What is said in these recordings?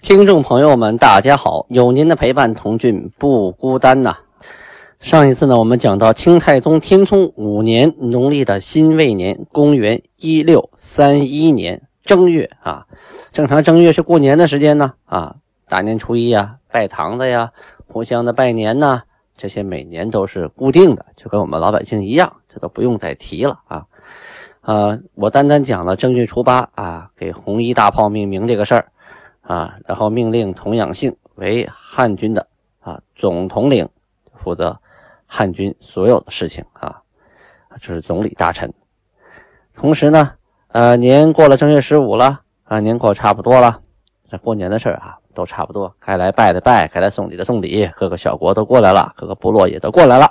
听众朋友们，大家好！有您的陪伴，童俊不孤单呐。上一次呢，我们讲到清太宗天聪五年农历的辛未年，公元一六三一年正月啊。正常正月是过年的时间呢啊，大年初一呀，拜堂的呀，互相的拜年呐，这些每年都是固定的，就跟我们老百姓一样，这都不用再提了啊。啊，我单单讲了正月初八啊，给红衣大炮命名这个事儿。啊，然后命令童养性为汉军的啊总统领，负责汉军所有的事情啊，就是总理大臣。同时呢，呃，年过了正月十五了啊，年过差不多了，这过年的事啊都差不多，该来拜的拜，该来送礼的送礼，各个小国都过来了，各个部落也都过来了。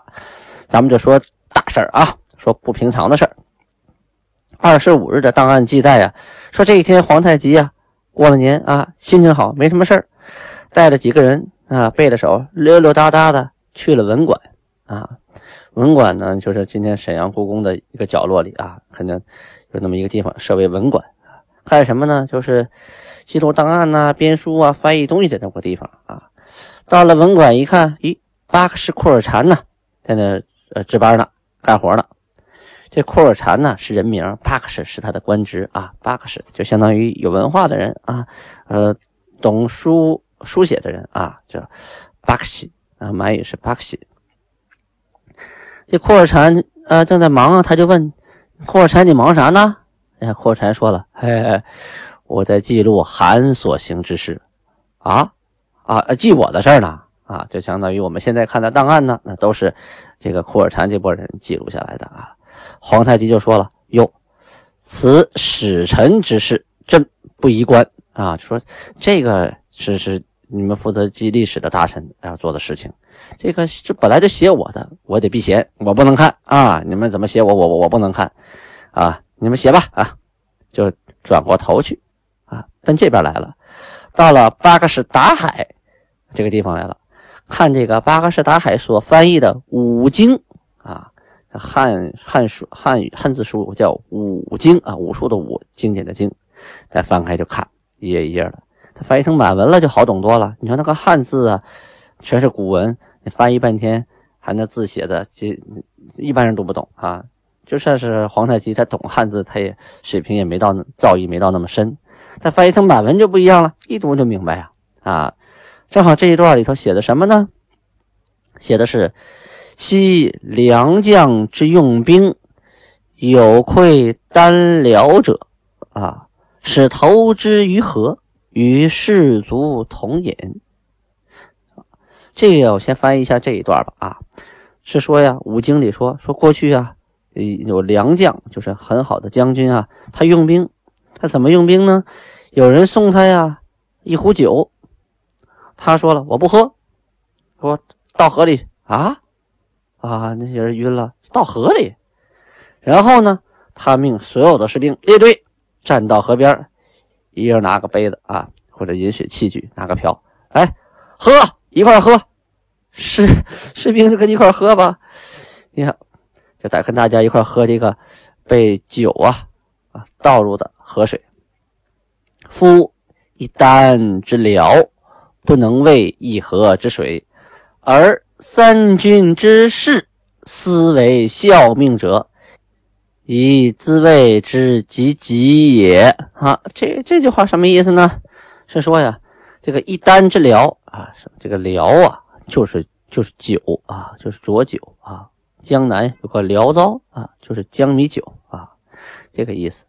咱们就说大事啊，说不平常的事。二十五日的档案记载呀，说这一天皇太极呀。过了年啊，心情好，没什么事儿，带着几个人啊，背着手溜溜达达的去了文馆啊。文馆呢，就是今天沈阳故宫的一个角落里啊，肯定有那么一个地方设为文馆啊。干什么呢？就是记录档案呐、编书啊、翻译东西的那个地方啊。到了文馆一看，咦，巴克什库尔禅呢，在那呃值班呢，干活呢。这库尔禅呢是人名，巴克什是他的官职啊。巴克什就相当于有文化的人啊，呃，懂书书写的人啊，叫巴克什啊，满语是巴克什。这库尔禅呃正在忙啊，他就问库尔禅：“你忙啥呢？”哎，库尔禅说了：“嘿，我在记录韩所行之事啊啊，记我的事儿呢啊，就相当于我们现在看的档案呢，那都是这个库尔禅这波人记录下来的啊。”皇太极就说了：“哟，此使臣之事，朕不宜观啊。就说这个是是你们负责记历史的大臣要做的事情，这个这本来就写我的，我得避嫌，我不能看啊。你们怎么写我，我我我不能看啊。你们写吧啊。就转过头去啊，奔这边来了，到了巴克什达海这个地方来了，看这个巴克什达海所翻译的五经啊。”汉汉书汉语汉字书叫武经啊，武术的武，经典的经。再翻开就看一页一页的，它翻译成满文了就好懂多了。你说那个汉字啊，全是古文，你翻译半天，还那字写的，这一般人读不懂啊。就算是皇太极，他懂汉字，他也水平也没到，造诣没到那么深。他翻译成满文就不一样了，一读就明白呀啊！正好这一段里头写的什么呢？写的是。昔良将之用兵，有愧单辽者，啊，使投之于河，与士卒同饮。这个我先翻译一下这一段吧。啊，是说呀，五经里说说过去啊，有良将，就是很好的将军啊，他用兵，他怎么用兵呢？有人送他呀一壶酒，他说了我不喝，说到河里啊。啊，那些人晕了，到河里，然后呢，他命所有的士兵列队站到河边，一人拿个杯子啊，或者饮水器具，拿个瓢，哎喝一块喝，士士兵就跟你一块喝吧。你看，就得跟大家一块喝这个被酒啊啊倒入的河水。夫一丹之疗，不能为一河之水，而。三军之士，思为效命者，以自卫之及己也。啊，这这句话什么意思呢？是说呀，这个一丹之疗啊，这个疗啊，就是就是酒啊，就是浊酒啊。江南有个辽糟啊，就是江米酒啊，这个意思。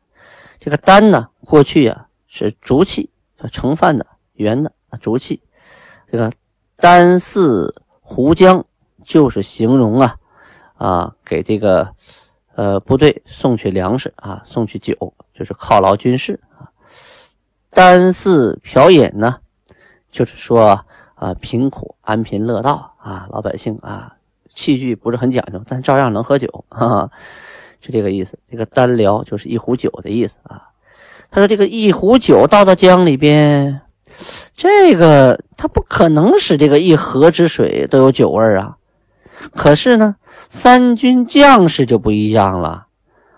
这个丹呢，过去呀是竹器，盛饭的圆的竹器。这个丹似。胡浆就是形容啊啊，给这个呃部队送去粮食啊，送去酒，就是犒劳军士啊。单四瓢饮呢，就是说啊，贫苦安贫乐道啊，老百姓啊，器具不是很讲究，但照样能喝酒，哈哈，就这个意思。这个单辽就是一壶酒的意思啊。他说这个一壶酒倒到江里边，这个他不可能使这个一河之水都有酒味啊。可是呢，三军将士就不一样了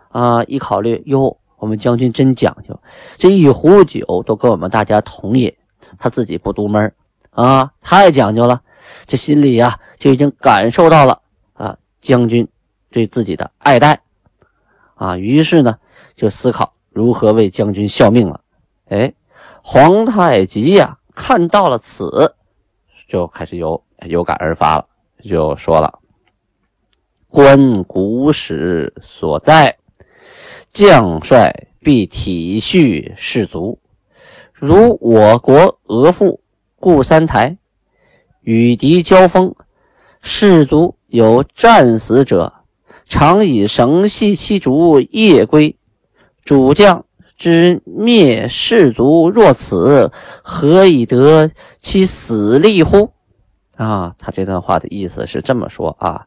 啊！一考虑，哟，我们将军真讲究，这一壶酒都跟我们大家同饮，他自己不独门啊，太讲究了，这心里呀就已经感受到了啊将军对自己的爱戴啊，于是呢就思考如何为将军效命了。哎，皇太极呀看到了此，就开始有有感而发了，就说了：“观古史所在，将帅必体恤士卒，如我国额驸。”顾三台与敌交锋，士卒有战死者，常以绳系其卒夜归。主将之灭士卒若此，何以得其死力乎？啊，他这段话的意思是这么说啊。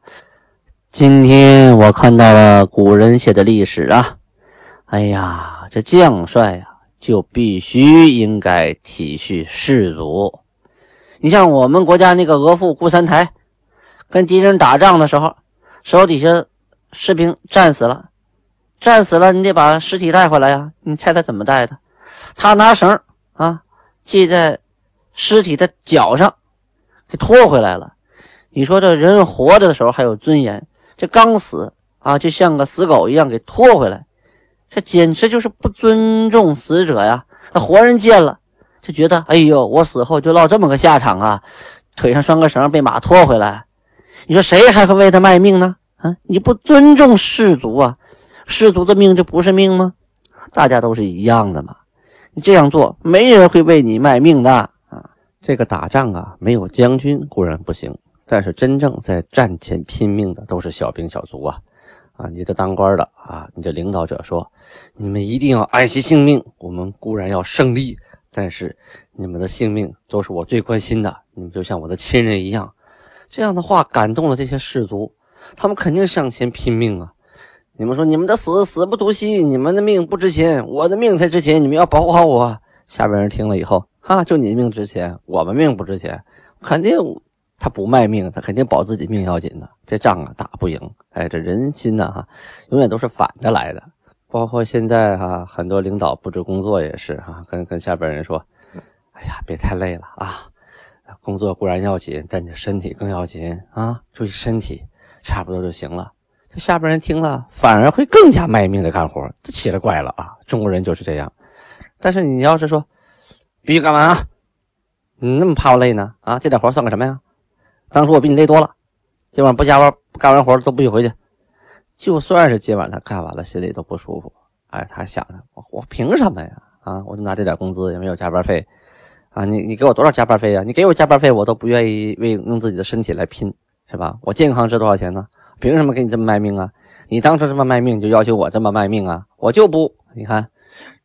今天我看到了古人写的历史啊，哎呀，这将帅呀，就必须应该体恤士卒。你像我们国家那个额驸顾三台，跟敌人打仗的时候，手底下士兵战死了，战死了，你得把尸体带回来呀。你猜他怎么带的？他拿绳啊系在尸体的脚上，给拖回来了。你说这人活着的时候还有尊严，这刚死啊，就像个死狗一样给拖回来，这简直就是不尊重死者呀。那活人见了。就觉得，哎呦，我死后就落这么个下场啊！腿上拴个绳，被马拖回来。你说谁还会为他卖命呢？啊，你不尊重士卒啊！士卒的命就不是命吗？大家都是一样的嘛。你这样做，没人会为你卖命的啊！这个打仗啊，没有将军固然不行，但是真正在战前拼命的都是小兵小卒啊！啊，你这当官的啊，你这领导者说，你们一定要爱惜性命，我们固然要胜利。但是你们的性命都是我最关心的，你们就像我的亲人一样。这样的话感动了这些士卒，他们肯定向前拼命啊！你们说你们的死死不足惜，你们的命不值钱，我的命才值钱，你们要保护好我。下边人听了以后，哈，就你命值钱，我们命不值钱，肯定他不卖命，他肯定保自己命要紧的。这仗啊打不赢，哎，这人心呐哈，永远都是反着来的。包括现在哈，很多领导布置工作也是哈，跟跟下边人说：“哎呀，别太累了啊，工作固然要紧，但你身体更要紧啊，注意身体，差不多就行了。”这下边人听了，反而会更加卖命的干活，这奇了怪了啊！中国人就是这样。但是你要是说必须干完啊，你那么怕我累呢？啊，这点活算个什么呀？当初我比你累多了，今晚不加班，干完活都不许回去。就算是今晚他干完了，心里都不舒服。哎，他想着我我凭什么呀？啊，我就拿这点工资，也没有加班费啊。你你给我多少加班费啊？你给我加班费，我都不愿意为用自己的身体来拼，是吧？我健康值多少钱呢？凭什么给你这么卖命啊？你当初这么卖命，就要求我这么卖命啊？我就不，你看，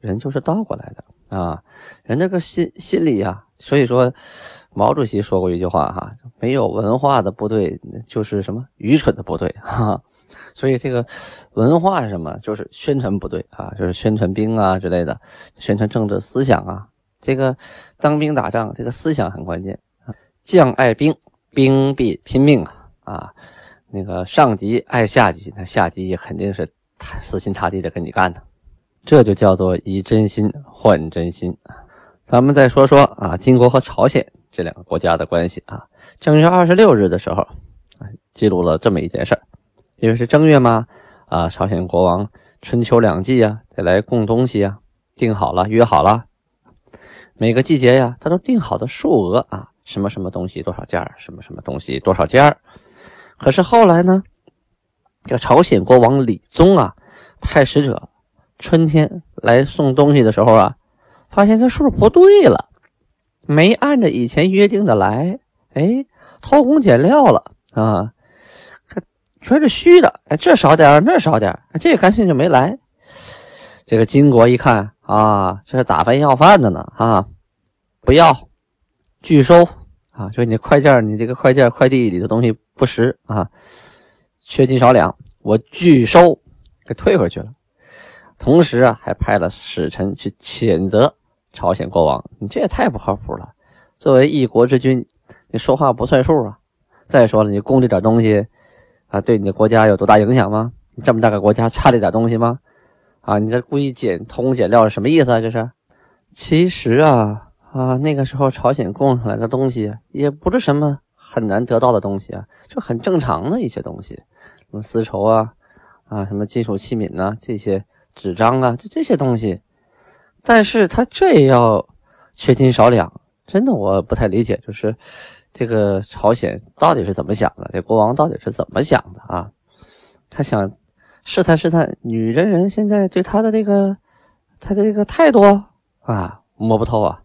人就是倒过来的啊。人这个心心里啊，所以说，毛主席说过一句话哈：没有文化的部队就是什么愚蠢的部队哈。所以这个文化是什么？就是宣传部队啊，就是宣传兵啊之类的，宣传政治思想啊。这个当兵打仗，这个思想很关键。将爱兵，兵必拼命啊啊！那个上级爱下级，那下级也肯定是死心塌地的跟你干的。这就叫做以真心换真心咱们再说说啊，金国和朝鲜这两个国家的关系啊。正月二十六日的时候，记录了这么一件事儿。因为是正月嘛，啊，朝鲜国王春秋两季啊，得来供东西啊，定好了，约好了，每个季节呀，他都定好的数额啊，什么什么东西多少件什么什么东西多少件可是后来呢，这个朝鲜国王李宗啊，派使者春天来送东西的时候啊，发现这数不对了，没按照以前约定的来，哎，偷工减料了啊。全是虚的，哎，这少点那少点这干脆就没来。这个金国一看啊，这是打发要饭的呢啊，不要拒收啊，就你快件你这个快件快递里的东西不实啊，缺斤少两，我拒收，给退回去了。同时啊，还派了使臣去谴责朝鲜国王，你这也太不靠谱了。作为一国之君，你说话不算数啊！再说了，你供这点东西啊，对你的国家有多大影响吗？你这么大个国家差这点东西吗？啊，你这故意减通减料是什么意思啊？这是？其实啊啊，那个时候朝鲜供上来的东西也不是什么很难得到的东西啊，就很正常的一些东西，什么丝绸啊啊，什么金属器皿呐，这些纸张啊，就这些东西。但是他这也要缺斤少两，真的我不太理解，就是这个朝鲜到底是怎么想的？这国王到底是怎么想的啊？他想试探试探女真人现在对他的这个他的这个态度。啊，摸不透啊，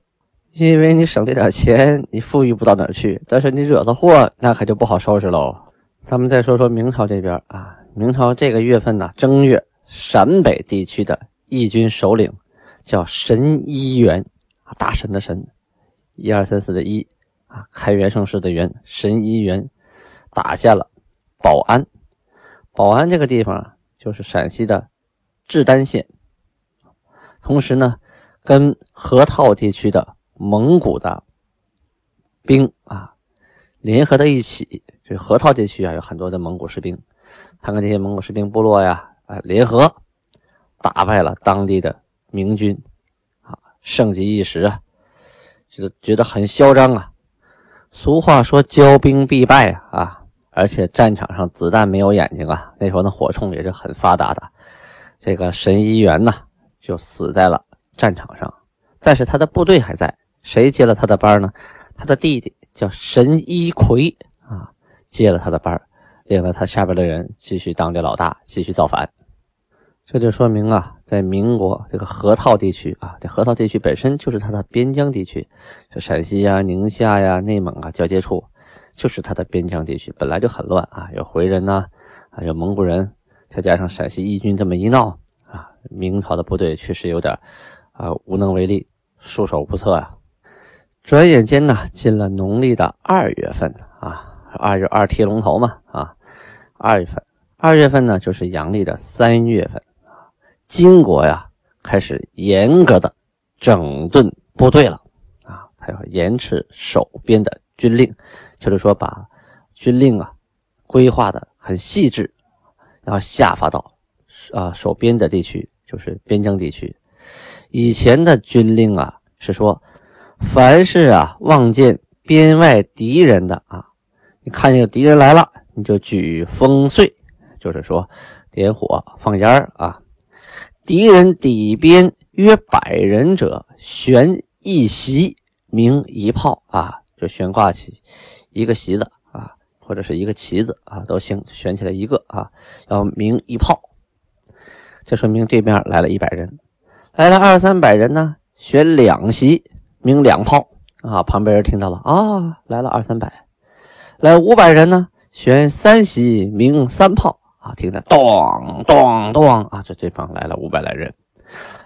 因为你省这点钱，你富裕不到哪儿去，但是你惹的祸，那可就不好收拾喽。咱们再说说明朝这边啊，明朝这个月份呢，正月，陕北地区的义军首领叫神一元，大神的神，一二三四的一啊，开元盛世的元，神一元打下了保安，保安这个地方就是陕西的志丹县，同时呢。跟河套地区的蒙古的兵啊联合在一起，这河套地区啊有很多的蒙古士兵，他跟这些蒙古士兵部落呀啊联合打败了当地的明军啊，盛极一时啊，觉得觉得很嚣张啊。俗话说骄兵必败啊，而且战场上子弹没有眼睛啊，那时候的火铳也是很发达的。这个神医元呢就死在了。战场上，但是他的部队还在，谁接了他的班呢？他的弟弟叫神一奎啊，接了他的班，领了他下边的人继续当这老大，继续造反。这就说明啊，在民国这个河套地区啊，这河套地区本身就是他的边疆地区，这陕西呀、宁夏呀、内蒙啊交接处，就是他的边疆地区，本来就很乱啊，有回人呐，啊有蒙古人，再加上陕西义军这么一闹啊，明朝的部队确实有点。啊，无能为力，束手无策啊！转眼间呢，进了农历的二月份啊，二月二提龙头嘛啊，二月份，二月份呢就是阳历的三月份啊，金国呀开始严格的整顿部队了啊，他要严持守边的军令，就是说把军令啊规划的很细致，然后下发到啊守边的地区，就是边疆地区。以前的军令啊，是说，凡是啊望见边外敌人的啊，你看见敌人来了，你就举烽燧，就是说点火放烟啊。敌人底边约百人者，悬一席，鸣一炮啊，就悬挂起一个席子啊，或者是一个旗子啊，都行，悬起来一个啊，要鸣一炮，这说明这边来了一百人。来了二三百人呢，选两席，鸣两炮啊。旁边人听到了啊，来了二三百。来五百人呢，选三席，鸣三炮啊。听着，咚咚咚啊，这这方来了五百来人。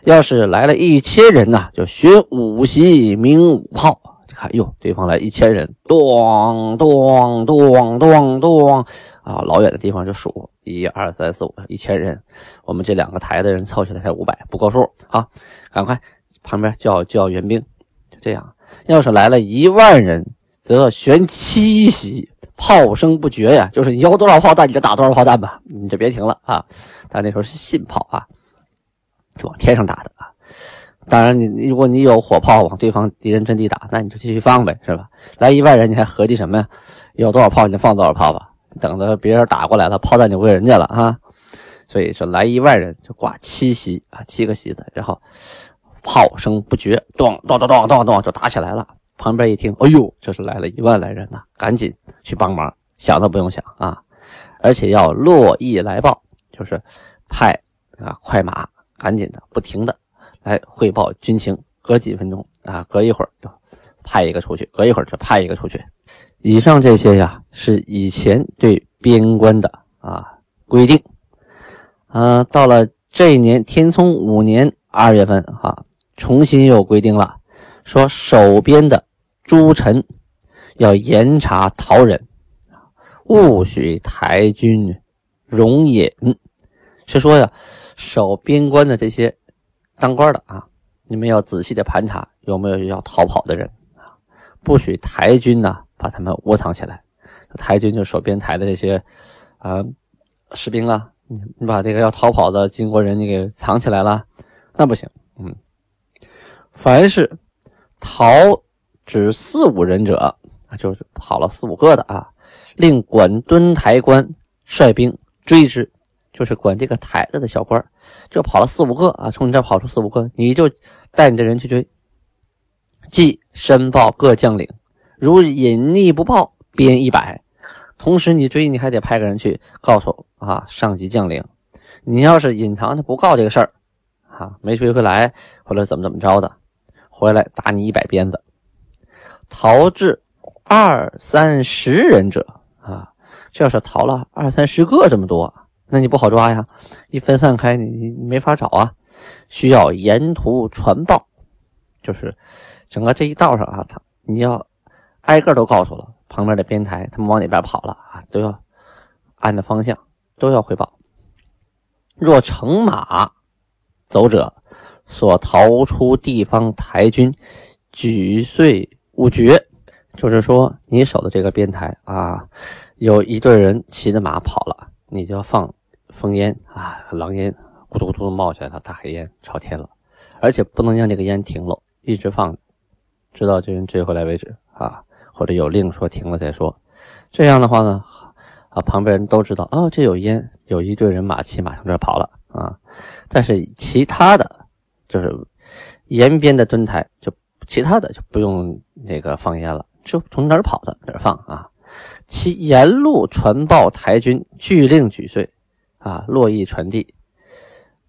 要是来了一千人呢，就选五席，鸣五炮。看哟，对方来一千人，咚咚咚咚咚啊，老远的地方就数一二三四五，一千人。我们这两个台的人凑起来才五百，不够数啊！赶快旁边叫叫援兵，这样。要是来了一万人，则悬七席，炮声不绝呀，就是你要多少炮弹你就打多少炮弹吧，你就别停了啊！但那时候是信炮啊，就往天上打的啊。当然，你如果你有火炮往对方敌人阵地打，那你就继续放呗，是吧？来一万人，你还合计什么呀？有多少炮你就放多少炮吧，等着别人打过来了，炮弹就归人家了啊。所以说，来一万人就挂七席啊，七个席子，然后炮声不绝，咚咚咚咚咚咚就打起来了。旁边一听，哎呦，这是来了一万来人呐，赶紧去帮忙，想都不用想啊，而且要络绎来报，就是派啊快马，赶紧的，不停的。来汇报军情，隔几分钟啊，隔一会儿就派一个出去，隔一会儿就派一个出去。以上这些呀，是以前对边关的啊规定。呃，到了这一年天聪五年二月份啊，重新又规定了，说守边的诸臣要严查逃人，勿许台军容隐。是说呀，守边关的这些当官的啊，你们要仔细的盘查有没有要逃跑的人啊，不许台军呢把他们窝藏起来。台军就守边台的这些啊士兵啊，你你把这个要逃跑的金国人你给藏起来了，那不行。嗯，凡是逃只四五人者，就是跑了四五个的啊，令管敦台官率兵追之。就是管这个台子的小官，就跑了四五个啊，从你这跑出四五个，你就带你的人去追。即申报各将领，如隐匿不报，鞭一百。同时你追，你还得派个人去告诉啊上级将领，你要是隐藏着不告这个事儿，啊没追回来或者怎么怎么着的，回来打你一百鞭子。逃至二三十人者啊，这要是逃了二三十个这么多。那你不好抓呀，一分散开，你你没法找啊，需要沿途传报，就是整个这一道上啊，他你要挨个都告诉了旁边的边台，他们往哪边跑了啊，都要按着方向都要汇报。若乘马走者，所逃出地方台军举岁勿绝，就是说你守的这个边台啊，有一队人骑着马跑了，你就要放。烽烟啊，狼烟咕嘟咕嘟的冒起来了，大黑烟朝天了，而且不能让这个烟停了，一直放，直到这人追回来为止啊，或者有令说停了再说。这样的话呢，啊，旁边人都知道，哦，这有烟，有一队人马骑马从这跑了啊。但是其他的，就是沿边的墩台，就其他的就不用那个放烟了，就从哪儿跑的哪儿放啊。其沿路传报台军，据令举岁。啊，络绎传递，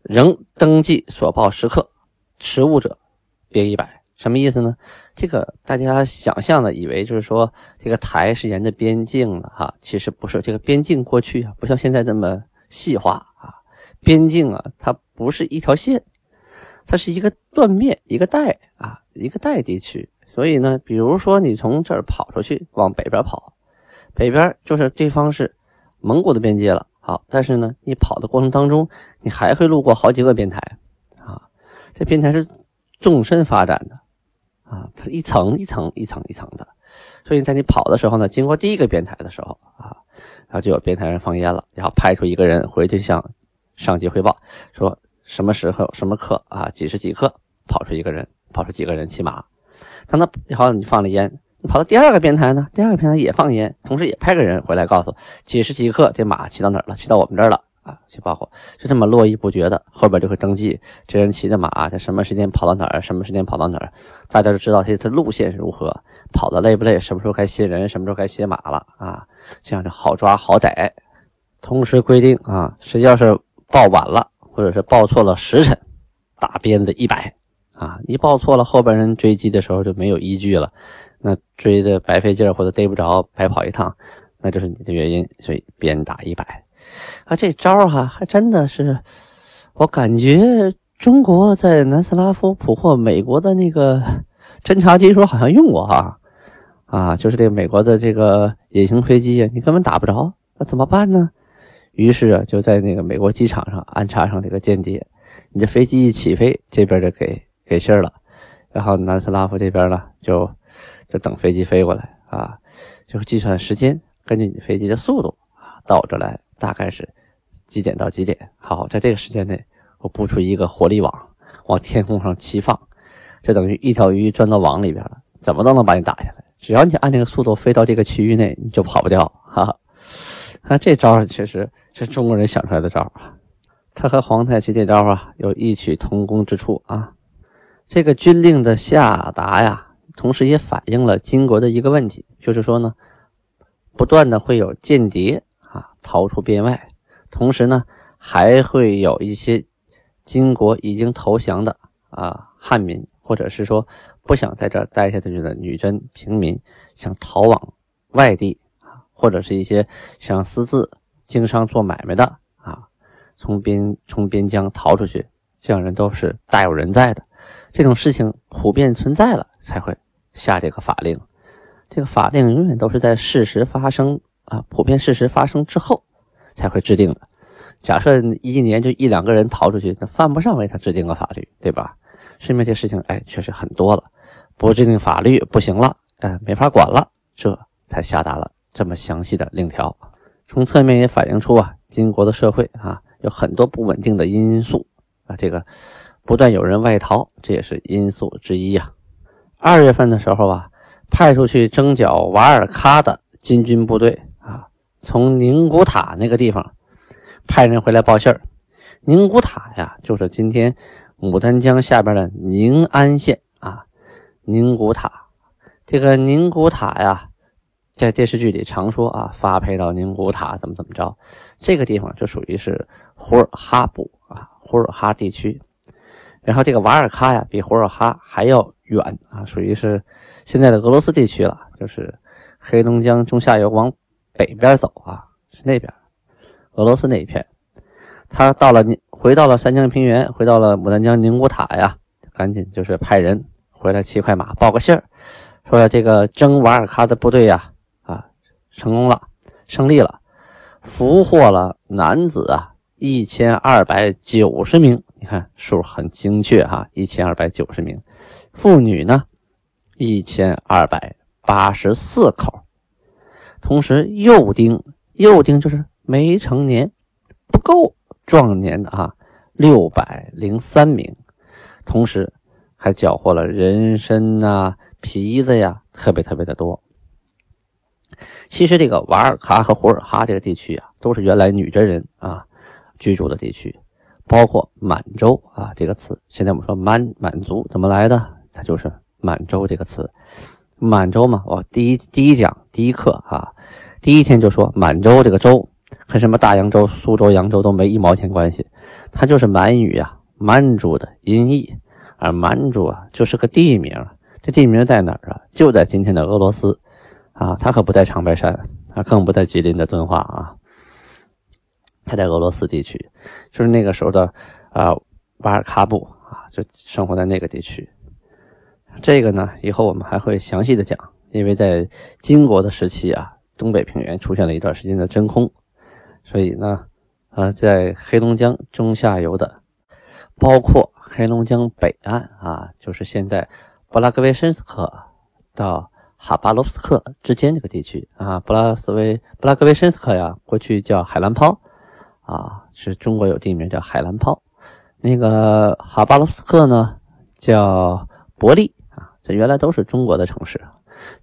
仍登记所报时刻，迟误者，别一百。什么意思呢？这个大家想象的，以为就是说这个台是沿着边境的哈，其实不是。这个边境过去啊，不像现在这么细化啊。边境啊，它不是一条线，它是一个断面，一个带啊，一个带地区。所以呢，比如说你从这儿跑出去，往北边跑，北边就是对方是蒙古的边界了。好，但是呢，你跑的过程当中，你还会路过好几个边台，啊，这边台是纵深发展的，啊，它一层一层一层一层的，所以在你跑的时候呢，经过第一个边台的时候，啊，然后就有边台人放烟了，然后派出一个人回去向上级汇报，说什么时候什么刻啊，几时几刻跑出一个人，跑出几个人骑马，当他然后你放了烟。你跑到第二个边台呢？第二个边台也放烟，同时也派个人回来告诉几时几刻这马骑到哪儿了，骑到我们这儿了啊，去报告，就这么络绎不绝的，后边就会登记这人骑着马在什么时间跑到哪儿，什么时间跑到哪儿，大家就知道他的路线是如何，跑的累不累，什么时候该歇人，什么时候该歇马了啊，这样就好抓好逮。同时规定啊，谁要是报晚了，或者是报错了时辰，打鞭子一百啊，一报错了，后边人追击的时候就没有依据了。那追的白费劲儿，或者逮不着，白跑一趟，那就是你的原因，所以鞭打一百。啊，这招哈还真的是，我感觉中国在南斯拉夫捕获美国的那个 侦察机时候好像用过哈。啊，就是这个美国的这个隐形飞机你根本打不着，那怎么办呢？于是啊，就在那个美国机场上安插上这个间谍，你这飞机一起飞，这边就给给信儿了，然后南斯拉夫这边呢就。就等飞机飞过来啊，就是计算时间，根据你飞机的速度啊，到这来大概是几点到几点？好，在这个时间内，我布出一个火力网，往天空上齐放，就等于一条鱼钻到网里边了，怎么都能把你打下来。只要你按那个速度飞到这个区域内，你就跑不掉。哈哈，那这招确实是中国人想出来的招啊，他和皇太极这招啊有异曲同工之处啊。这个军令的下达呀。同时也反映了金国的一个问题，就是说呢，不断的会有间谍啊逃出边外，同时呢，还会有一些金国已经投降的啊汉民，或者是说不想在这儿待下去的女真平民，想逃往外地啊，或者是一些想私自经商做买卖的啊，从边从边疆逃出去，这样人都是大有人在的，这种事情普遍存在了才会。下这个法令，这个法令永远都是在事实发生啊，普遍事实发生之后才会制定的。假设一年就一两个人逃出去，那犯不上为他制定个法律，对吧？说明这事情哎，确实很多了，不制定法律不行了，哎，没法管了，这才下达了这么详细的令条。从侧面也反映出啊，金国的社会啊，有很多不稳定的因素啊，这个不断有人外逃，这也是因素之一呀。二月份的时候啊，派出去征剿瓦尔喀的金军部队啊，从宁古塔那个地方。派人回来报信儿，宁古塔呀，就是今天牡丹江下边的宁安县啊。宁古塔，这个宁古塔呀，在电视剧里常说啊，发配到宁古塔怎么怎么着。这个地方就属于是胡尔哈部啊，胡尔哈地区。然后这个瓦尔喀呀，比胡尔哈还要远啊，属于是现在的俄罗斯地区了，就是黑龙江中下游往北边走啊，是那边。俄罗斯那一片，他到了，回到了三江平原，回到了牡丹江宁古塔呀，赶紧就是派人回来骑快马报个信儿，说这个征瓦尔喀的部队呀，啊，成功了，胜利了，俘获了男子啊一千二百九十名，你看数很精确哈，一千二百九十名，妇女呢一千二百八十四口，同时幼丁，幼丁就是。没成年不够壮年的啊，六百零三名，同时还缴获了人参呐、皮子呀，特别特别的多。其实这个瓦尔卡和胡尔哈这个地区啊，都是原来女真人啊居住的地区，包括满洲啊这个词，现在我们说满满族怎么来的？它就是满洲这个词。满洲嘛，我第一第一讲第一课啊，第一天就说满洲这个州。和什么大洋洲、苏州、扬州都没一毛钱关系，它就是满语呀，满族的音译，而满族啊就是个地名，这地名在哪儿啊？就在今天的俄罗斯啊，他可不在长白山，他更不在吉林的敦化啊，他在俄罗斯地区，就是那个时候的啊瓦尔喀布啊，就生活在那个地区。这个呢，以后我们还会详细的讲，因为在金国的时期啊，东北平原出现了一段时间的真空。所以呢，呃，在黑龙江中下游的，包括黑龙江北岸啊，就是现在布拉格维申斯克到哈巴罗夫斯克之间这个地区啊，布拉斯维布拉格维申斯克呀，过去叫海兰泡啊，是中国有地名叫海兰泡。那个哈巴罗夫斯克呢，叫伯利啊，这原来都是中国的城市。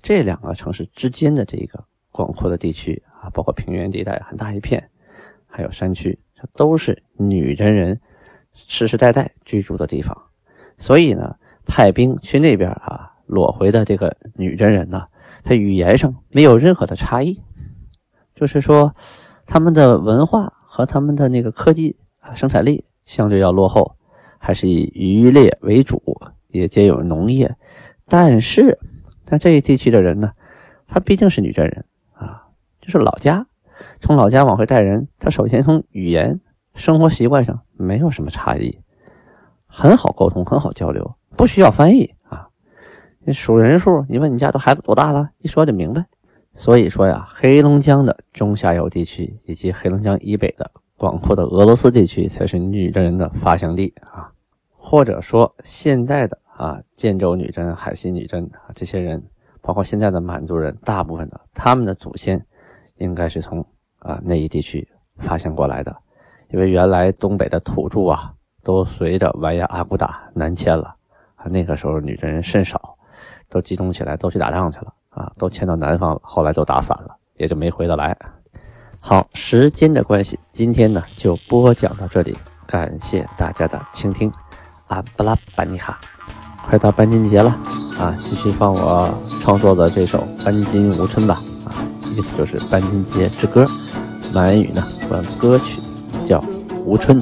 这两个城市之间的这个广阔的地区啊，包括平原地带很大一片。还有山区，这都是女真人世世代代居住的地方，所以呢，派兵去那边啊，裸回的这个女真人呢，他语言上没有任何的差异，就是说，他们的文化和他们的那个科技啊，生产力相对要落后，还是以渔猎为主，也皆有农业，但是，在这一地区的人呢，他毕竟是女真人啊，就是老家。从老家往回带人，他首先从语言、生活习惯上没有什么差异，很好沟通，很好交流，不需要翻译。你数人数，你问你家都孩子多大了，一说就明白。所以说呀，黑龙江的中下游地区以及黑龙江以北的广阔的俄罗斯地区才是女真人的发祥地啊，或者说现在的啊建州女真、海西女真啊这些人，包括现在的满族人，大部分的他们的祖先应该是从。啊，那一地区发现过来的，因为原来东北的土著啊，都随着完颜阿骨打南迁了啊。那个时候女真人甚少，都集中起来都去打仗去了啊，都迁到南方了。后来都打散了，也就没回得来。好，时间的关系，今天呢就播讲到这里，感谢大家的倾听。阿布拉班尼哈，快到班金节了啊，继续放我创作的这首《班金无春》吧啊，意思就是班金节之歌。满语呢，管歌曲叫《无春》。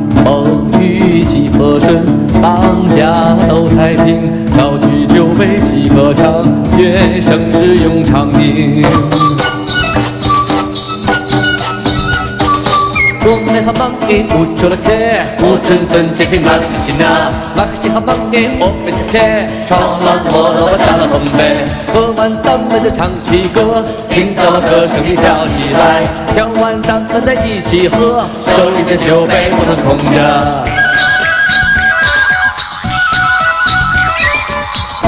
风雨几和顺，大家都太平。高举酒杯齐歌唱，愿盛世永长宁。我们好忙的不出了客，我真真这匹马是新啊，马克西好忙的我们吃客，唱了我了打了红杯，喝完咱们就唱起歌，听到了歌声你跳起来，跳完咱们再一起喝，手里的酒杯不能空着。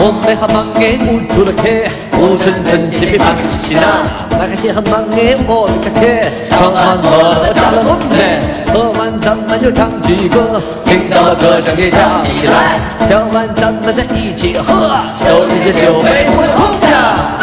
我们好忙的不出了客，我真真这匹马是新啊，马克西好忙的我们吃客，唱完了打了红杯，喝完咱们就唱起歌，听到了歌声也跳起来，跳完咱们再一起喝，手里的酒杯不能空着。